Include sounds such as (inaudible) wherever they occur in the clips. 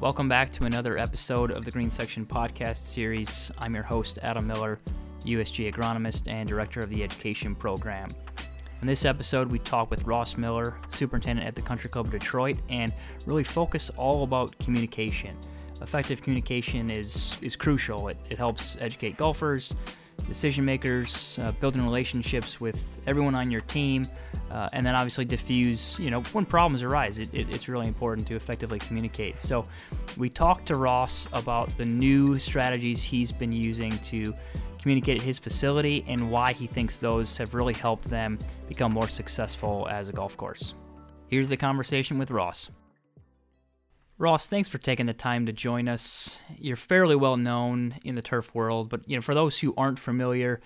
Welcome back to another episode of the Green Section podcast series. I'm your host, Adam Moeller, USGA agronomist and director of the education program. In this episode, we talk with Ross Miller, superintendent at the Country Club of Detroit, and really focus all about communication. Effective communication is, is crucial. It, it helps educate golfers, decision makers, uh, building relationships with everyone on your team, uh, and then obviously diffuse, you know, when problems arise. It, it, it's really important to effectively communicate. So we talked to Ross about the new strategies he's been using to communicate at his facility and why he thinks those have really helped them become more successful as a golf course. Here's the conversation with Ross. Ross, thanks for taking the time to join us. You're fairly well known in the turf world, but you know, for those who aren't familiar,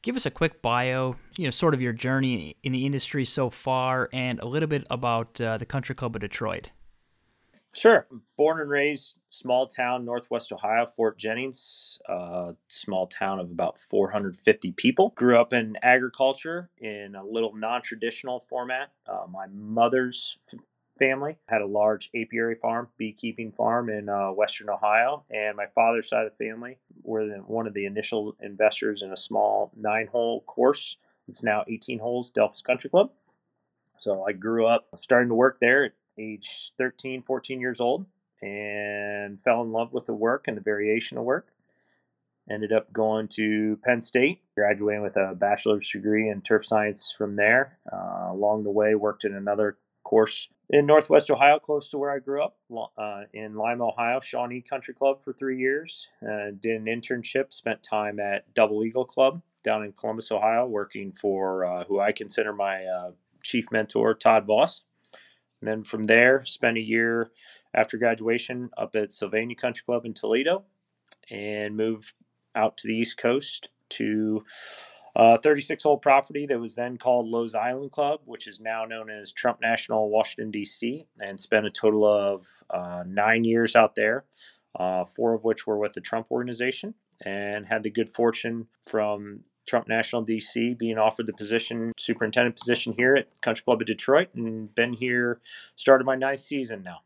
give us a quick bio, you know, sort of your journey in the industry so far, and a little bit about uh, the Country Club of Detroit. Sure. Born and raised small town, Northwest Ohio, Fort Jennings, uh, small town of about 450 people. Grew up in agriculture in a little non traditional format. Uh, my mother's family had a large apiary farm, beekeeping farm in uh, Western Ohio, and my father's side of the family were one of the initial investors in a small nine hole course. It's now 18 holes, Delphos Country Club. So I grew up starting to work there at age 13, 14 years old, and fell in love with the work and the variation of work. Ended up going to Penn State, graduating with a bachelor's degree in turf science from there. Uh, along the way, worked in another course in Northwest Ohio, close to where I grew up, uh, in Lima, Ohio, Shawnee Country Club for three years. Uh, did an internship, spent time at Double Eagle Club down in Columbus, Ohio, working for uh, who I consider my uh, chief mentor, Todd Voss. And then from there, spent a year after graduation up at Sylvania Country Club in Toledo and moved out to the East Coast to a 36 hole property that was then called Lowe's Island Club, which is now known as Trump National Washington, D.C., and spent a total of uh, nine years out there, uh, four of which were with the Trump organization, and had the good fortune from Trump National DC being offered the position, superintendent position here at Country Club of Detroit, and been here, started my ninth season now.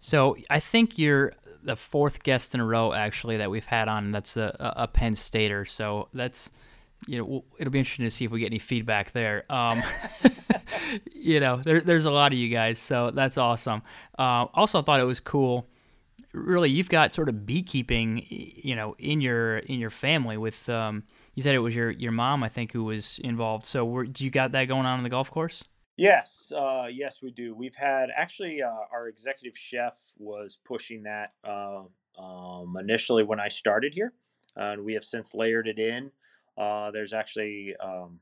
So I think you're the fourth guest in a row actually that we've had on. That's a, a Penn Stater. So that's you know, it'll be interesting to see if we get any feedback there. Um, (laughs) you know, there, there's a lot of you guys, so that's awesome. Uh, also, thought it was cool. Really, you've got sort of beekeeping, you know, in your in your family. With um, you said it was your your mom, I think, who was involved. So, were, do you got that going on in the golf course? Yes, uh, yes, we do. We've had actually uh, our executive chef was pushing that uh, um, initially when I started here, and we have since layered it in. Uh, there's actually um,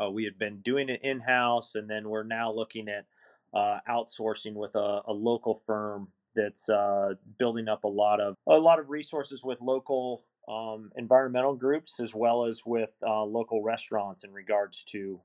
uh, we had been doing it in house, and then we're now looking at uh, outsourcing with a, a, local firm that's uh, building up a lot of a lot of resources with local um, environmental groups as well as with uh, local restaurants in regards to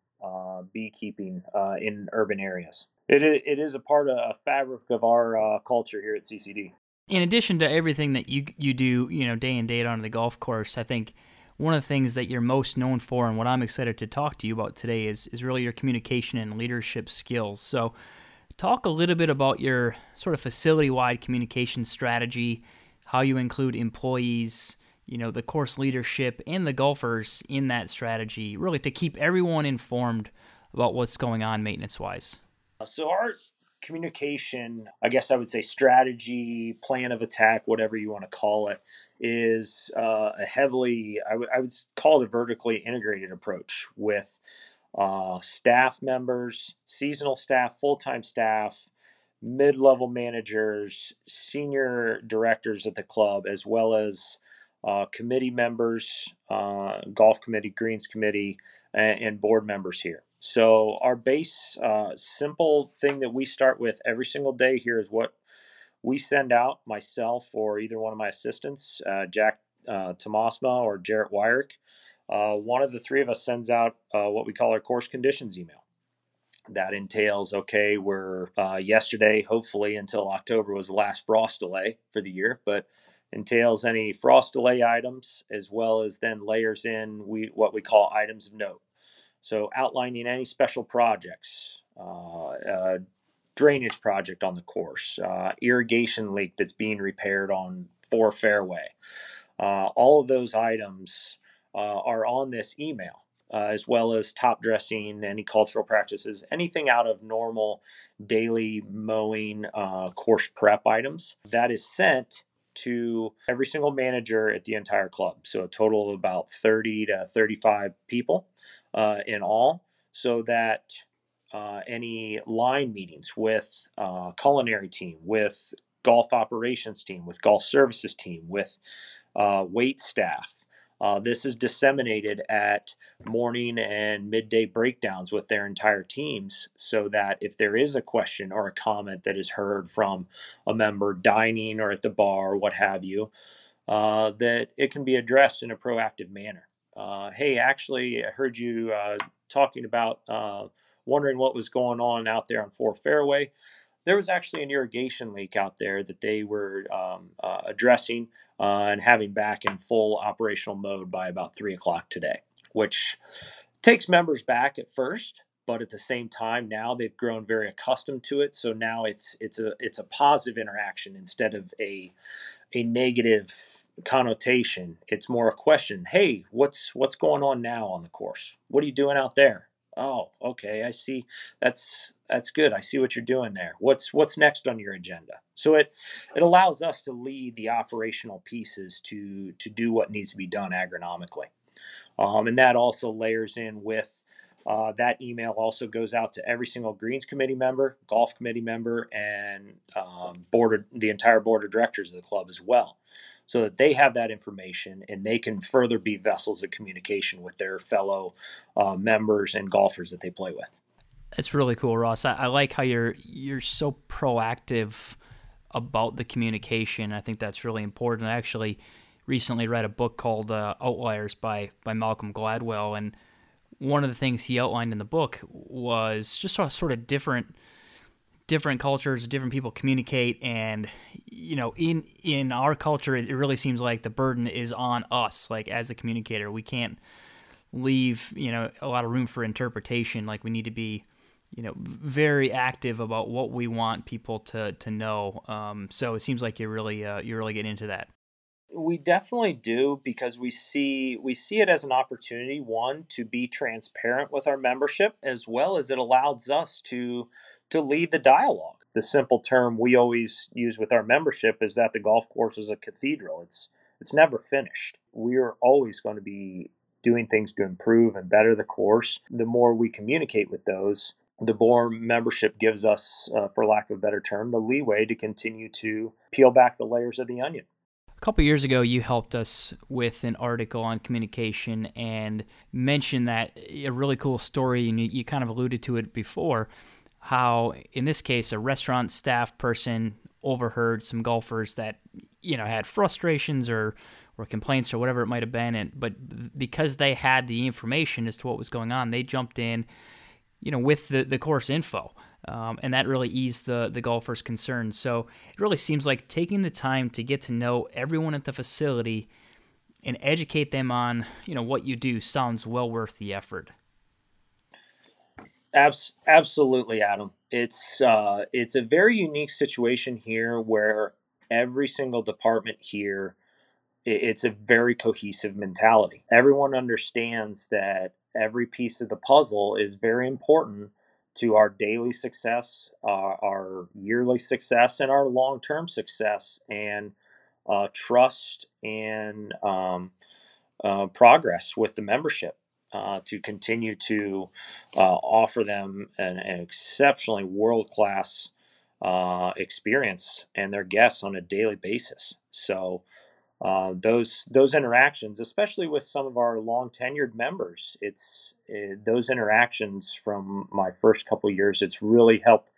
beekeeping in urban areas. It is, it is a part of a fabric of our culture here at CCD. In addition to everything that you you do, you know, day in and day out on the golf course, I think one of the things that you're most known for and what I'm excited to talk to you about today is is really your communication and leadership skills. So talk a little bit about your sort of facility-wide communication strategy, how you include employees, you know, the course leadership and the golfers in that strategy, really to keep everyone informed about what's going on maintenance-wise. So our communication, I guess I would say strategy, plan of attack, whatever you want to call it, is uh, a heavily, I, w- I would call it a vertically integrated approach with uh, staff members, seasonal staff, full time staff, mid level managers, senior directors at the club, as well as uh, committee members, uh, golf committee, greens committee, and, and board members here. So our base uh, simple thing that we start with every single day here is what we send out myself or either one of my assistants, uh, Jack uh, Tomasma or Jarrett Wyrick. Uh, one of the three of us sends out uh, what we call our course conditions email. That entails okay, we're uh, yesterday, hopefully until October was the last frost delay for the year, but entails any frost delay items as well as then layers in we what we call items of note. So outlining any special projects, uh, uh, drainage project on the course, uh, irrigation leak that's being repaired on four fairway. Uh, all of those items are on this email. Uh, as well as top dressing, any cultural practices, anything out of normal daily mowing uh, course prep items. That is sent to every single manager at the entire club. So a total of about 30 to 35 people uh, in all, so that uh, any line meetings with uh, culinary team, with golf operations team, with golf services team, with uh, wait staff, uh, this is disseminated at morning and midday breakdowns with their entire teams so that if there is a question or a comment that is heard from a member dining or at the bar or what have you, uh, that it can be addressed in a proactive manner. Uh, hey, actually, I heard you uh, talking about uh, wondering what was going on out there on Four Fairway there was actually an irrigation leak out there that they were um, uh, addressing uh, and having back in full operational mode by about three o'clock today, which takes members back at first, but at the same time now they've grown very accustomed to it. So now it's it's a it's a positive interaction instead of a a negative connotation. It's more a question. Hey, what's what's going on now on the course? What are you doing out there? Oh, okay, I see. That's that's good. I see what you're doing there. What's what's next on your agenda? So it it allows us to lead the operational pieces to to do what needs to be done agronomically, um, and that also layers in with uh, that email also goes out to every single greens committee member, golf committee member, and um, board of, the entire board of directors of the club as well, so that they have that information and they can further be vessels of communication with their fellow uh, members and golfers that they play with. It's really cool, Ross. I, I like how you're you're so proactive about the communication. I think that's really important. I actually recently read a book called uh, Outliers by by Malcolm Gladwell, and one of the things he outlined in the book was just sort of different different cultures, different people communicate, and you know, in in our culture, it really seems like the burden is on us, like as a communicator. We can't leave you know a lot of room for interpretation. Like we need to be you know very active about what we want people to to know. Um, so it seems like you're really uh, you're really getting into that. We definitely do because we see we see it as an opportunity one to be transparent with our membership as well as it allows us to to lead the dialogue. The simple term we always use with our membership is that the golf course is a cathedral. It's it's never finished. We are always going to be doing things to improve and better the course. The more we communicate with those, the more membership gives us, uh, for lack of a better term, the leeway to continue to peel back the layers of the onion. A couple years ago, you helped us with an article on communication and mentioned that a really cool story, and you, kind of alluded to it before. How, in this case, a restaurant staff person overheard some golfers that you know had frustrations or or complaints or whatever it might have been, and but because they had the information as to what was going on, they jumped in you know, with the, the course info. Um, and that really eased the, the golfers' concerns. So it really seems like taking the time to get to know everyone at the facility and educate them on, you know, what you do sounds well worth the effort. Abs- absolutely, Adam. It's uh, it's a very unique situation here where every single department here it's a very cohesive mentality. Everyone understands that every piece of the puzzle is very important to our daily success, uh, our yearly success, and our long term success, and uh, trust and um, uh, progress with the membership. Uh, to continue to uh, offer them an, an exceptionally world class uh, experience and their guests on a daily basis. So, uh, those those interactions, especially with some of our long tenured members, it's it, those interactions from my first couple years. It's really helped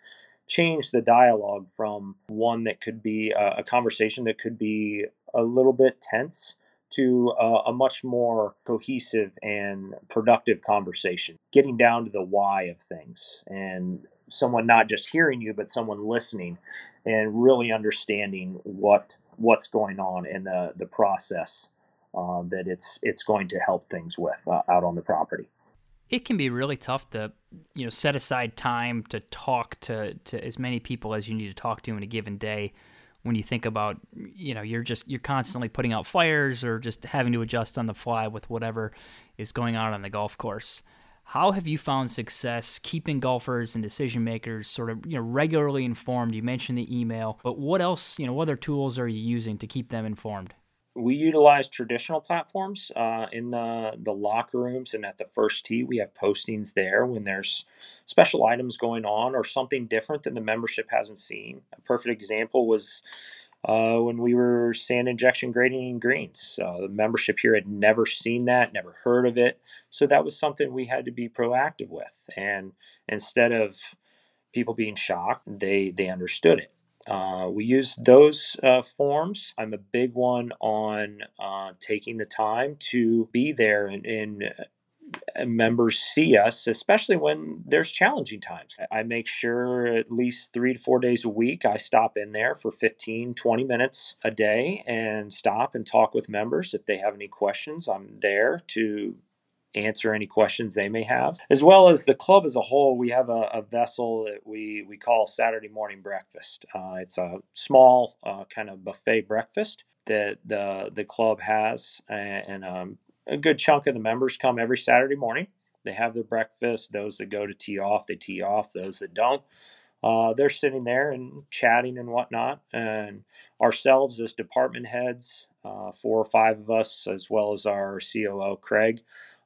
change the dialogue from one that could be a, a conversation that could be a little bit tense to a, much more cohesive and productive conversation, getting down to the why of things and someone not just hearing you, but someone listening and really understanding what what's going on in the the process uh, that it's it's going to help things with uh, out on the property. it can be really tough to you know set aside time to talk to to as many people as you need to talk to in a given day when you think about you know you're just you're constantly putting out fires or just having to adjust on the fly with whatever is going on on the golf course how have you found success keeping golfers and decision makers sort of you know regularly informed you mentioned the email but what else you know what other tools are you using to keep them informed we utilize traditional platforms uh, in the, the locker rooms and at the first tee. We have postings there when there's special items going on or something different than the membership hasn't seen. A perfect example was uh, when we were sand injection grading in greens. Uh, the membership here had never seen that, never heard of it. So that was something we had to be proactive with. And instead of people being shocked, they, they understood it. Uh, we use those uh, forms. I'm a big one on uh, taking the time to be there and, and members see us, especially when there's challenging times. I make sure at least three to four days a week, I stop in there for 15, 20 minutes a day and stop and talk with members. If they have any questions, I'm there to answer any questions they may have, as well as the club as a whole. We have a, a vessel that we we call Saturday morning breakfast. Uh, it's a small uh, kind of buffet breakfast that the the club has, and, um, a good chunk of the members come every Saturday morning. They have their breakfast. Those that go to tee off, they tee off. Those that don't, uh, they're sitting there and chatting and whatnot. And ourselves as department heads, uh, four or five of us, as well as our COO Craig,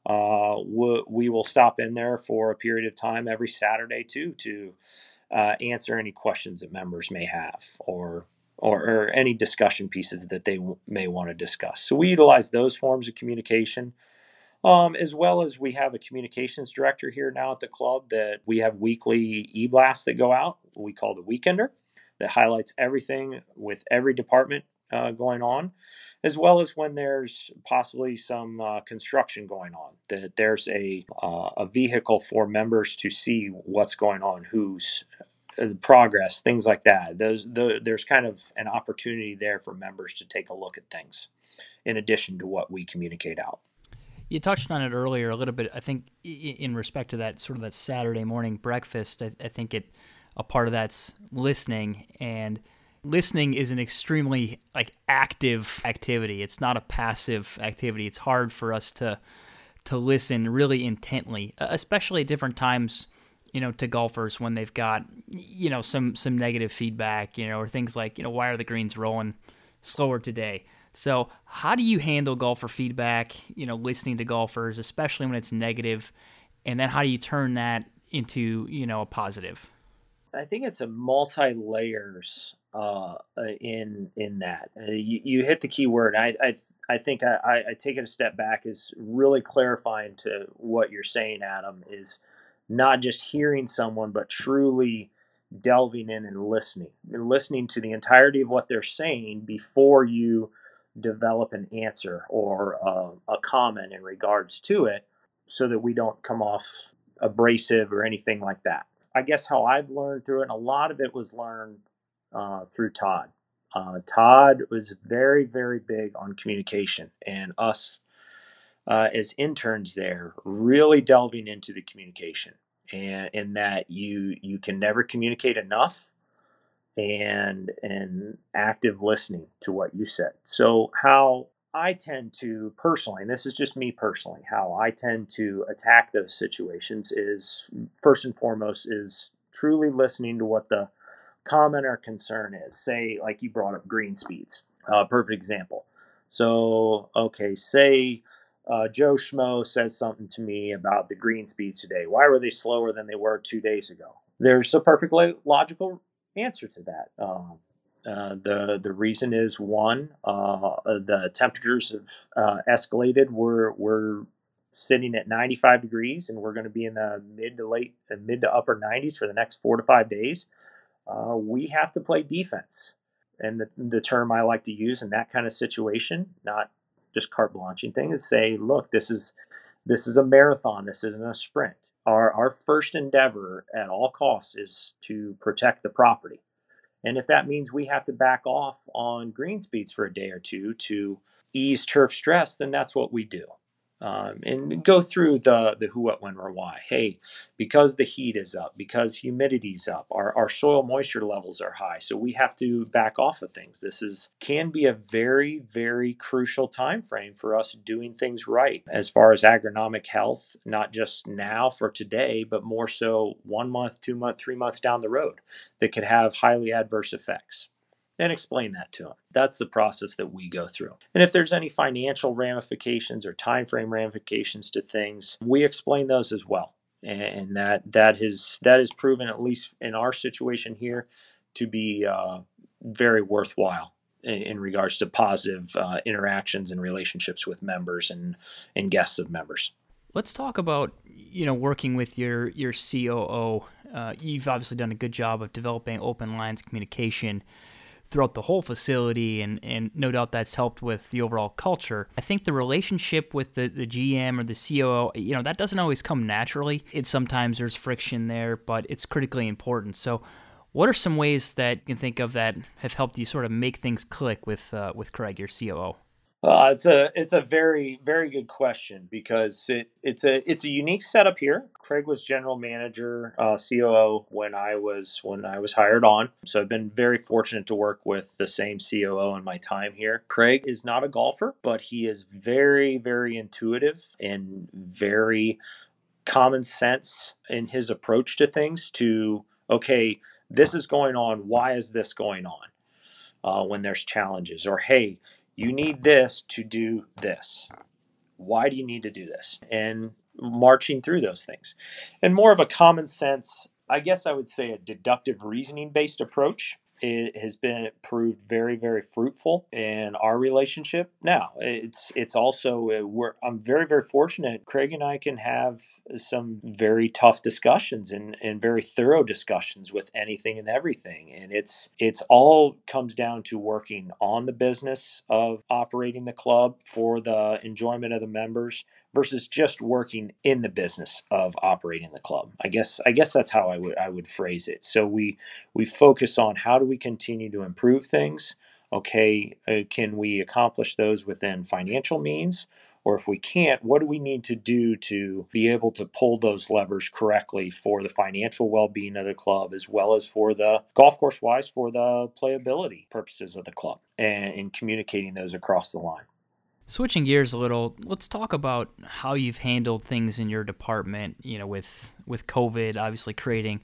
uh, we will stop in there for a period of time every Saturday too to uh, answer any questions that members may have or, or, or any discussion pieces that they w- may want to discuss. So we utilize those forms of communication. Um, as well as we have a communications director here now at the club that we have weekly e-blasts that go out. We call the Weekender that highlights everything with every department uh, going on, as well as when there's possibly some uh, construction going on. That there's a uh, a vehicle for members to see what's going on, who's Uh, progress, things like that. Those the, there's kind of an opportunity there for members to take a look at things, in addition to what we communicate out. You touched on it earlier a little bit. I think in respect to that sort of that Saturday morning breakfast, I, I think it a part of that's listening and listening is an extremely like active activity. It's not a passive activity. It's hard for us to to listen really intently, especially at different times, you know, to golfers when they've got you know some some negative feedback, you know, or things like, you know, why are the greens rolling slower today? So, how do you handle golfer feedback, you know, listening to golfers, especially when it's negative, and then how do you turn that into, you know, a positive? I think it's a multi layers uh, in in that. Uh, you, you hit the key word. I I, I think I, I take it a step back is really clarifying to what you're saying, Adam. Is not just hearing someone, but truly delving in and listening and listening to the entirety of what they're saying before you develop an answer or uh, a comment in regards to it, so that we don't come off abrasive or anything like that. I guess how I've learned through it, and a lot of it was learned uh, through Todd. Uh, Todd was very, very big on communication, and us uh, as interns there really delving into the communication, and in that you you can never communicate enough, and and active listening to what you said. So how I tend to personally, and this is just me personally, how I tend to attack those situations is first and foremost is truly listening to what the comment or concern is. Say, like you brought up green speeds, uh, perfect example. So, okay, say uh, Joe Schmo says something to me about the green speeds today. Why were they slower than they were two days ago? There's a perfectly logical answer to that. Um, uh, the the reason is one, uh, the temperatures have uh, escalated. We're we're sitting at 95 degrees, and we're going to be in the mid to late uh, mid to upper 90s for the next four to five days uh, we have to play defense. And the, the term I like to use in that kind of situation, not just carte blanching thing, is say, look, this is this is a marathon. This isn't a sprint. Our our first endeavor at all costs is to protect the property. And if that means we have to back off on green speeds for a day or two to ease turf stress, then that's what we do. Um, and go through the the who, what, when, or why. Hey, because the heat is up, because humidity's up, our, our soil moisture levels are high, so we have to back off of things. This is can be a very very crucial time frame for us doing things right as far as agronomic health, not just now for today, but more so one month, two month, three months down the road that could have highly adverse effects and explain that to them. That's the process that we go through. And if there's any financial ramifications or time frame ramifications to things, we explain those as well. And that that has that is proven at least in our situation here to be uh, very worthwhile in, in, regards to positive uh, interactions and relationships with members and and guests of members. Let's talk about you know working with your your COO. Uh, you've obviously done a good job of developing open lines of communication throughout the whole facility, and, and no doubt that's helped with the overall culture. I think the relationship with the, the GM or the COO, you know, that doesn't always come naturally. It sometimes there's friction there, but it's critically important. So, what are some ways that you can think of that have helped you sort of make things click with uh, with Craig, your COO? Uh, it's a it's a very very good question because it it's a it's a unique setup here. Craig was general manager, uh, COO when I was when I was hired on. So I've been very fortunate to work with the same COO in my time here. Craig is not a golfer, but he is very very intuitive and very common sense in his approach to things. To okay, this is going on. Why is this going on? Uh, when there's challenges, or hey, you need this to do this. Why do you need to do this? And marching through those things. And more of a common sense, I guess I would say a deductive reasoning based approach it has been proved very very fruitful in our relationship now. It's it's also uh, we're i'm very very fortunate. Craig and i can have some very tough discussions and, and very thorough discussions with anything and everything. And it's it's all comes down to working on the business of operating the club for the enjoyment of the members versus just working in the business of operating the club. I guess I guess that's how I would I would phrase it. So we we focus on how do we continue to improve things. Okay, uh, can we accomplish those within financial means? Or if we can't, what do we need to do to be able to pull those levers correctly for the financial well being of the club, as well as for the golf course wise, for the playability purposes of the club, and, and communicating those across the line? Switching gears a little, let's talk about how you've handled things in your department. You know, with with COVID, obviously creating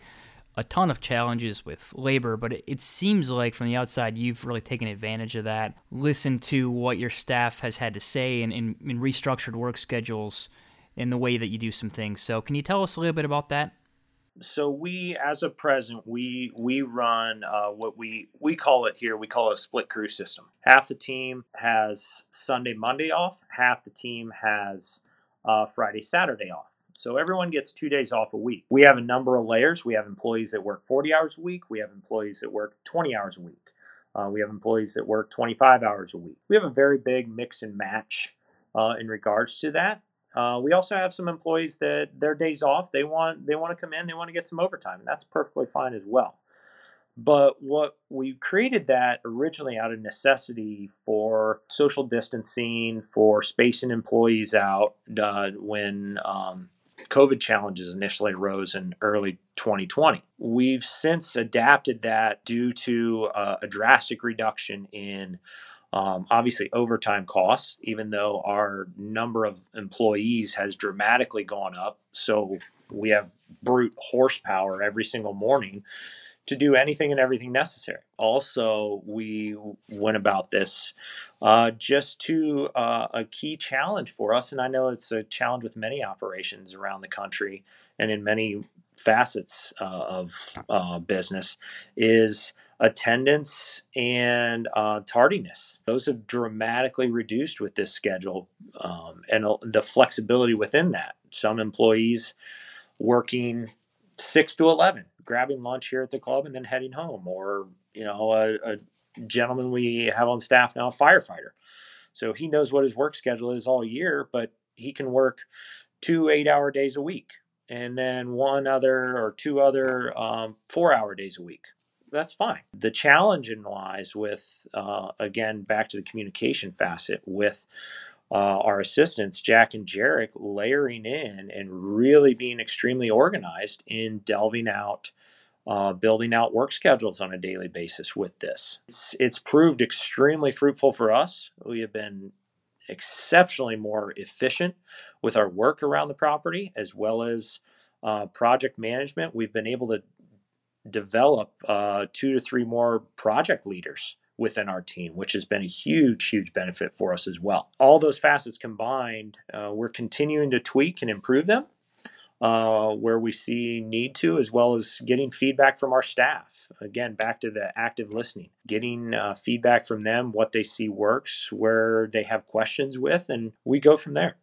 a ton of challenges with labor, but it, it seems like from the outside you've really taken advantage of that. Listen to what your staff has had to say and, and, and restructured work schedules in the way that you do some things. So, can you tell us a little bit about that? So we as a present we we run uh, what we we call it here we call it a split crew system. Half the team has sunday monday off half the team has uh, friday saturday off. So everyone gets two days off a week. We have a number of layers. We have employees that work 40 hours a week. We have employees that work 20 hours a week. Uh, we have employees that work 25 hours a week. We have a very big mix and match uh, in regards to that uh, we also have some employees that their days off they want they want to come in they want to get some overtime and that's perfectly fine as well. But what we created that originally out of necessity for social distancing for spacing employees out uh, when um, covid challenges initially arose in early 2020 we've since adapted that due to uh, a drastic reduction in um, obviously, overtime costs, even though our number of employees has dramatically gone up. So we have brute horsepower every single morning to do anything and everything necessary. Also, we went about this uh, just to uh, a key challenge for us, and I know it's a challenge with many operations around the country and in many facets uh, of uh, business, is attendance and uh, tardiness. Those have dramatically reduced with this schedule um, and uh, the flexibility within that. Some employees working six to 11, grabbing lunch here at the club and then heading home, or, you know, a, a gentleman we have on staff now, a firefighter. So he knows what his work schedule is all year, but he can work two eight hour days a week and then one other or two other um, four hour days a week that's fine. The challenge in lies with, uh, again, back to the communication facet with uh, our assistants, Jack and Jarek, layering in and really being extremely organized in delving out, uh, building out work schedules on a daily basis with this. It's, it's proved extremely fruitful for us. We have been exceptionally more efficient with our work around the property as well as uh, project management. We've been able to develop uh, two to three more project leaders within our team, which has been a huge, huge benefit for us as well. All those facets combined, uh, we're continuing to tweak and improve them uh, where we see need to, as well as getting feedback from our staff. Again, back to the active listening, getting uh, feedback from them, what they see works, where they have questions with, and we go from there.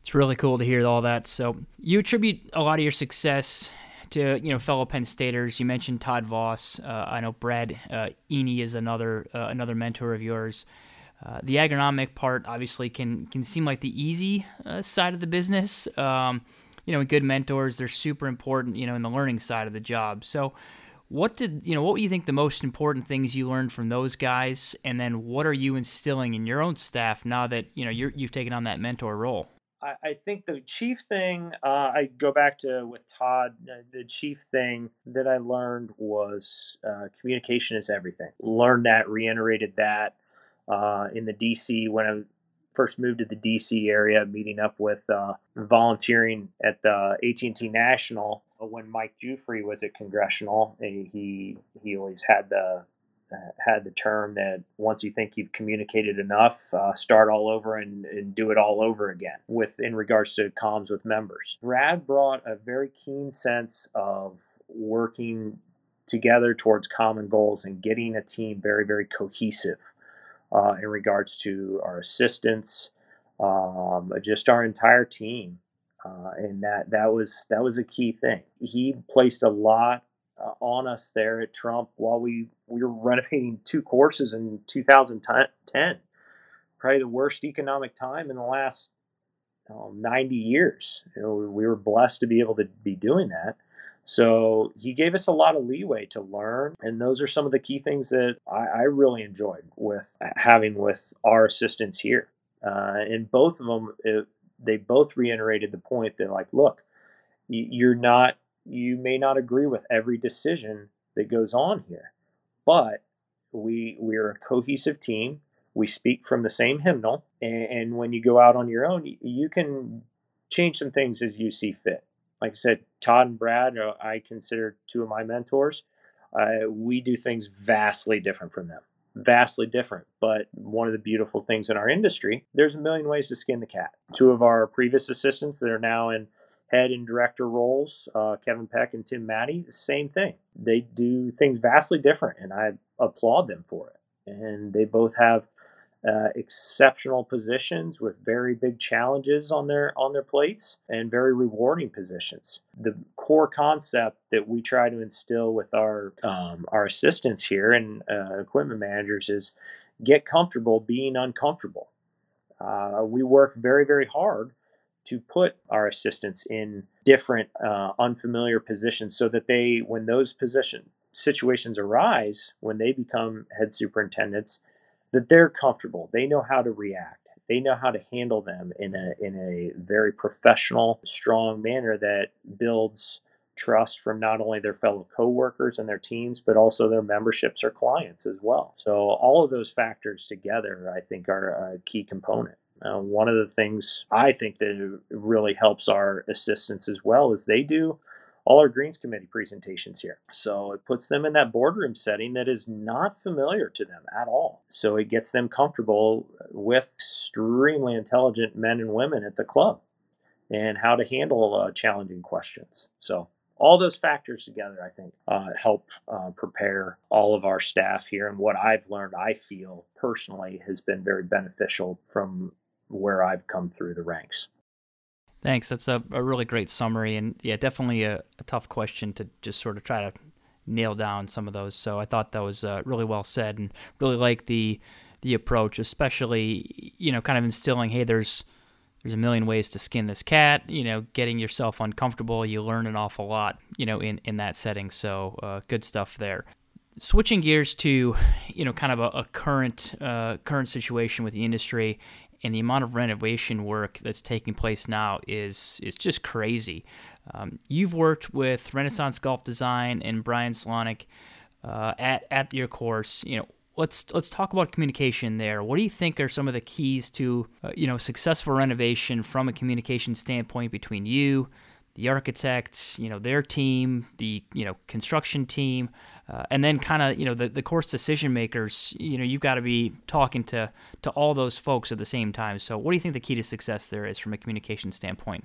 It's really cool to hear all that. So you attribute a lot of your success to you know fellow Penn Staters. You mentioned Todd Voss. Uh, I know Brad uh, Eni is another uh, another mentor of yours. Uh, the agronomic part obviously can can seem like the easy uh, side of the business. Um, you know, good mentors they're super important. You know, in the learning side of the job. So, what did you know? What do you think the most important things you learned from those guys, and then what are you instilling in your own staff now that you know you're, you've taken on that mentor role? I, think the chief thing uh, I go back to with Todd. Uh, the chief thing that I learned was uh, communication is everything. Learned that, reiterated that uh, in the DC when I first moved to the DC area, meeting up with uh, volunteering at the AT&T National when Mike Giuffre was at Congressional. He he always had the had the term that once you think you've communicated enough, uh, start all over and, and, do it all over again. With in regards to comms with members, Brad brought a very keen sense of working together towards common goals and getting a team very very cohesive uh, in regards to our assistants, um, just our entire team. Uh, and that that was that was a key thing. He placed a lot uh, on us there at Trump while we we were renovating two courses in 2010. Probably the worst economic time in the last um, 90 years. You know, we were blessed to be able to be doing that. So he gave us a lot of leeway to learn, and those are some of the key things that I, I really enjoyed with having with our assistants here. Uh, and both of them, it, they both reiterated the point that, like, look, you're not you may not agree with every decision that goes on here, but we we're a cohesive team. We speak from the same hymnal, and, and when you go out on your own, you, you can change some things as you see fit. Like I said, Todd and Brad, uh, I consider two of my mentors. Uh, we do things vastly different from them, vastly different. But one of the beautiful things in our industry, there's a million ways to skin the cat. Two of our previous assistants that are now in head and director roles, uh, Kevin Peck and Tim Matty, the same thing. They do things vastly different, and I applaud them for it. And they both have uh, exceptional positions with very big challenges on their on their plates and very rewarding positions. The core concept that we try to instill with our um, our assistants here and uh, equipment managers is get comfortable being uncomfortable. Uh, we work very very hard to put our assistants in different uh, unfamiliar positions so that they when those position situations arise when they become head superintendents that they're comfortable. They know how to react. They know how to handle them in a in a very professional strong manner that builds trust from not only their fellow coworkers and their teams but also their memberships or clients as well. So all of those factors together i think are a key component uh, one of the things I think that really helps our assistants as well is they do all our Greens Committee presentations here. So it puts them in that boardroom setting that is not familiar to them at all. So it gets them comfortable with extremely intelligent men and women at the club and how to handle uh, challenging questions. So all those factors together, I think, uh, help uh, prepare all of our staff here. And what I've learned, I feel personally, has been very beneficial from where I've come through the ranks. Thanks. That's a, a really great summary. And yeah, definitely a, a, tough question to just sort of try to nail down some of those. So I thought that was uh, really well said and really like the the approach, especially, you know, kind of instilling, hey, there's there's a million ways to skin this cat, you know, getting yourself uncomfortable. You learn an awful lot, you know, in, in that setting. So uh, good stuff there switching gears to you know kind of a, a current uh, current situation with the industry and the amount of renovation work that's taking place now is is just crazy. Um, you've worked with Renaissance Golf Design and Brian Slawnik uh, at at your course. You know, let's let's talk about communication there. What do you think are some of the keys to uh, you know successful renovation from a communication standpoint between you, the architect, you know their team, the you know construction team, uh, and then kind of you know the, the course decision makers. You know you've got to be talking to to all those folks at the same time. So what do you think the key to success there is from a communication standpoint?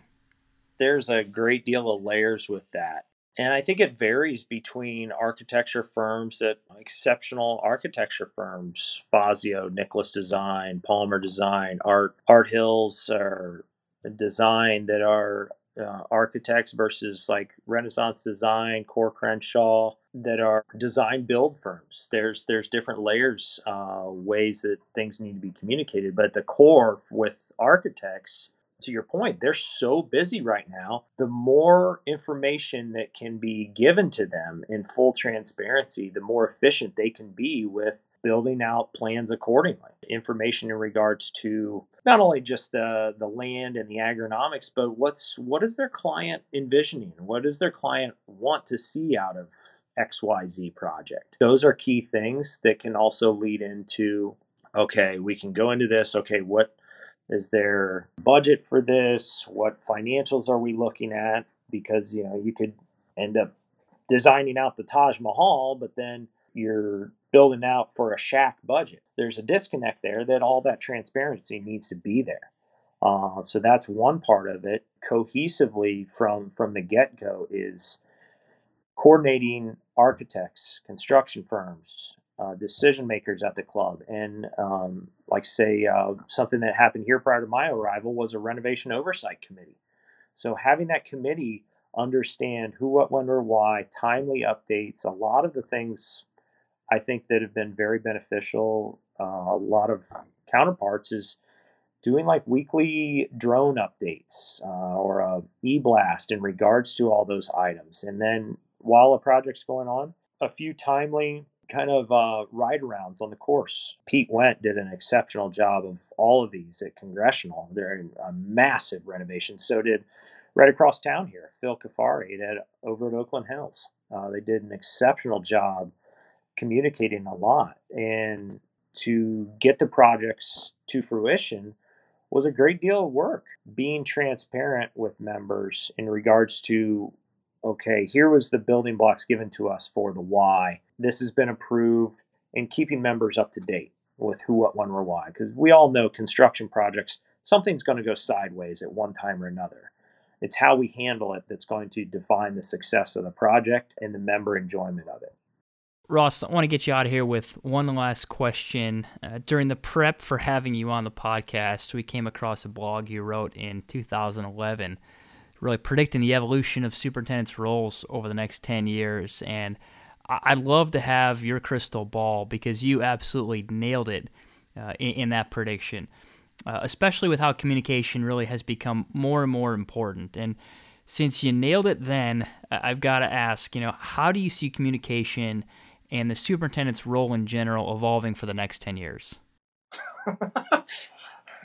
There's a great deal of layers with that. And I think it varies between architecture firms that exceptional architecture firms, Fazio, Nicklaus Design, Palmer Design, Art Art Hills or design that are uh, architects versus like Renaissance Design, Coore Crenshaw that are design build firms. There's there's different layers, uh, ways that things need to be communicated, but the core with architects to your point, they're so busy right now. The more information that can be given to them in full transparency, the more efficient they can be with building out plans accordingly. Information in regards to not only just the the land and the agronomics, but what's what is their client envisioning? What does their client want to see out of XYZ project? Those are key things that can also lead into okay, we can go into this, okay, what is their budget for this? What financials are we looking at? Because you know you could end up designing out the Taj Mahal, but then you're building out for a shack budget. There's a disconnect there that all that transparency needs to be there. Uh, so that's one part of it. Cohesively from from the get go is coordinating architects, construction firms, uh, decision makers at the club. And um, like say uh, something that happened here prior to my arrival was a renovation oversight committee. So having that committee understand who, what, when, or why, timely updates, a lot of the things I think that have been very beneficial. Uh, a lot of counterparts is doing like weekly drone updates uh, or a e-blast in regards to all those items. And then while a project's going on, a few timely kind of uh, ride arounds on the course. Pete Went did an exceptional job of all of these at Congressional. They're a massive renovation. So did right across town here, Phil Kafari at over at Oakland Hills. Uh, they did an exceptional job communicating a lot, and to get the projects to fruition was a great deal of work. Being transparent with members in regards to okay, here was the building blocks given to us for the why. This has been approved, and keeping members up to date with who, what, when, or why. Because we all know construction projects, something's going to go sideways at one time or another. It's how we handle it that's going to define the success of the project and the member enjoyment of it. Ross, I want to get you out of here with one last question. Uh, during the prep for having you on the podcast, we came across a blog you wrote in 2011 really predicting the evolution of superintendents' roles over the next 10 years. And I'd love to have your crystal ball because you absolutely nailed it uh, in, in, that prediction, uh, especially with how communication really has become more and more important. And since you nailed it then, I've got to ask, you know, how do you see communication and the superintendent's role in general evolving for the next 10 years? (laughs)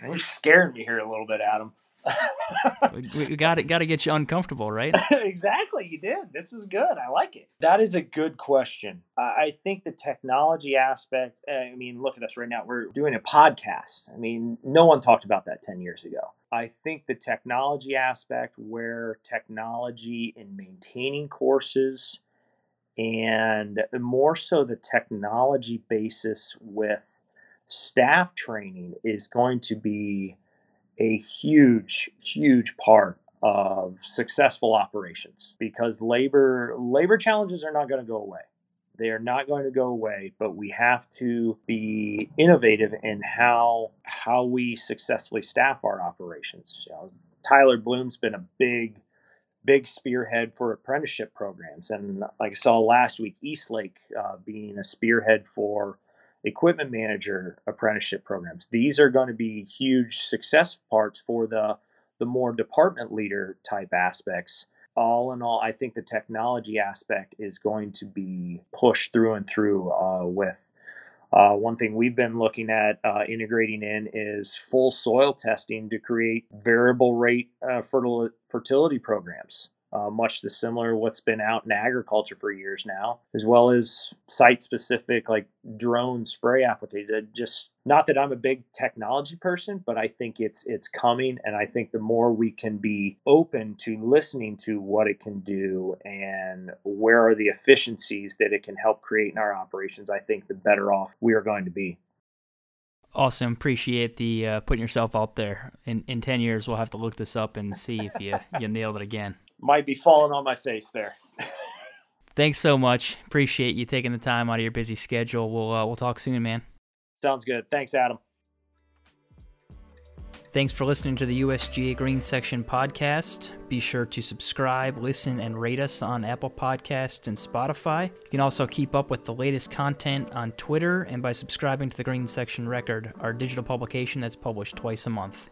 You're scaring me here a little bit, Adam (laughs) we, we got it. Got to get you uncomfortable, right? (laughs) exactly. You did. This is good. I like it. That is a good question. I think the technology aspect. Eh, I mean, look at us right now. We're doing a podcast. I mean, no one talked about that ten years ago. I think the technology aspect, where technology in maintaining courses, and more so the technology basis with staff training is going to be a huge, huge part of successful operations because labor labor challenges are not going to go away. They are not going to go away, but we have to be innovative in how how we successfully staff our operations. You know, Tyler Bloom's been a big big spearhead for apprenticeship programs, and like I saw last week, Eastlake uh, being a spearhead for equipment manager apprenticeship programs. These are going to be huge success parts for the the more department leader type aspects. All in all, I think the technology aspect is going to be pushed through and through uh, with Uh, one thing we've been looking at uh, integrating in is full soil testing to create variable rate uh, fertil- fertility programs uh, much the similar what's been out in agriculture for years now, as well as site specific like drone spray application. Just not that I'm a big technology person, but I think it's it's coming, and I think the more we can be open to listening to what it can do and where are the efficiencies that it can help create in our operations, I think the better off we are going to be. Awesome. Appreciate the uh, putting yourself out there. In in ten years, we'll have to look this up and see if you you nailed it again might be falling on my face there. Thanks so much. Appreciate you taking the time out of your busy schedule. We'll uh, we'll talk soon, man. Sounds good. Thanks, Adam. Thanks for listening to the USGA Green Section podcast. Be sure to subscribe, listen, and rate us on Apple Podcasts and Spotify. You can also keep up with the latest content on Twitter and by subscribing to the Green Section Record, our digital publication that's published twice a month.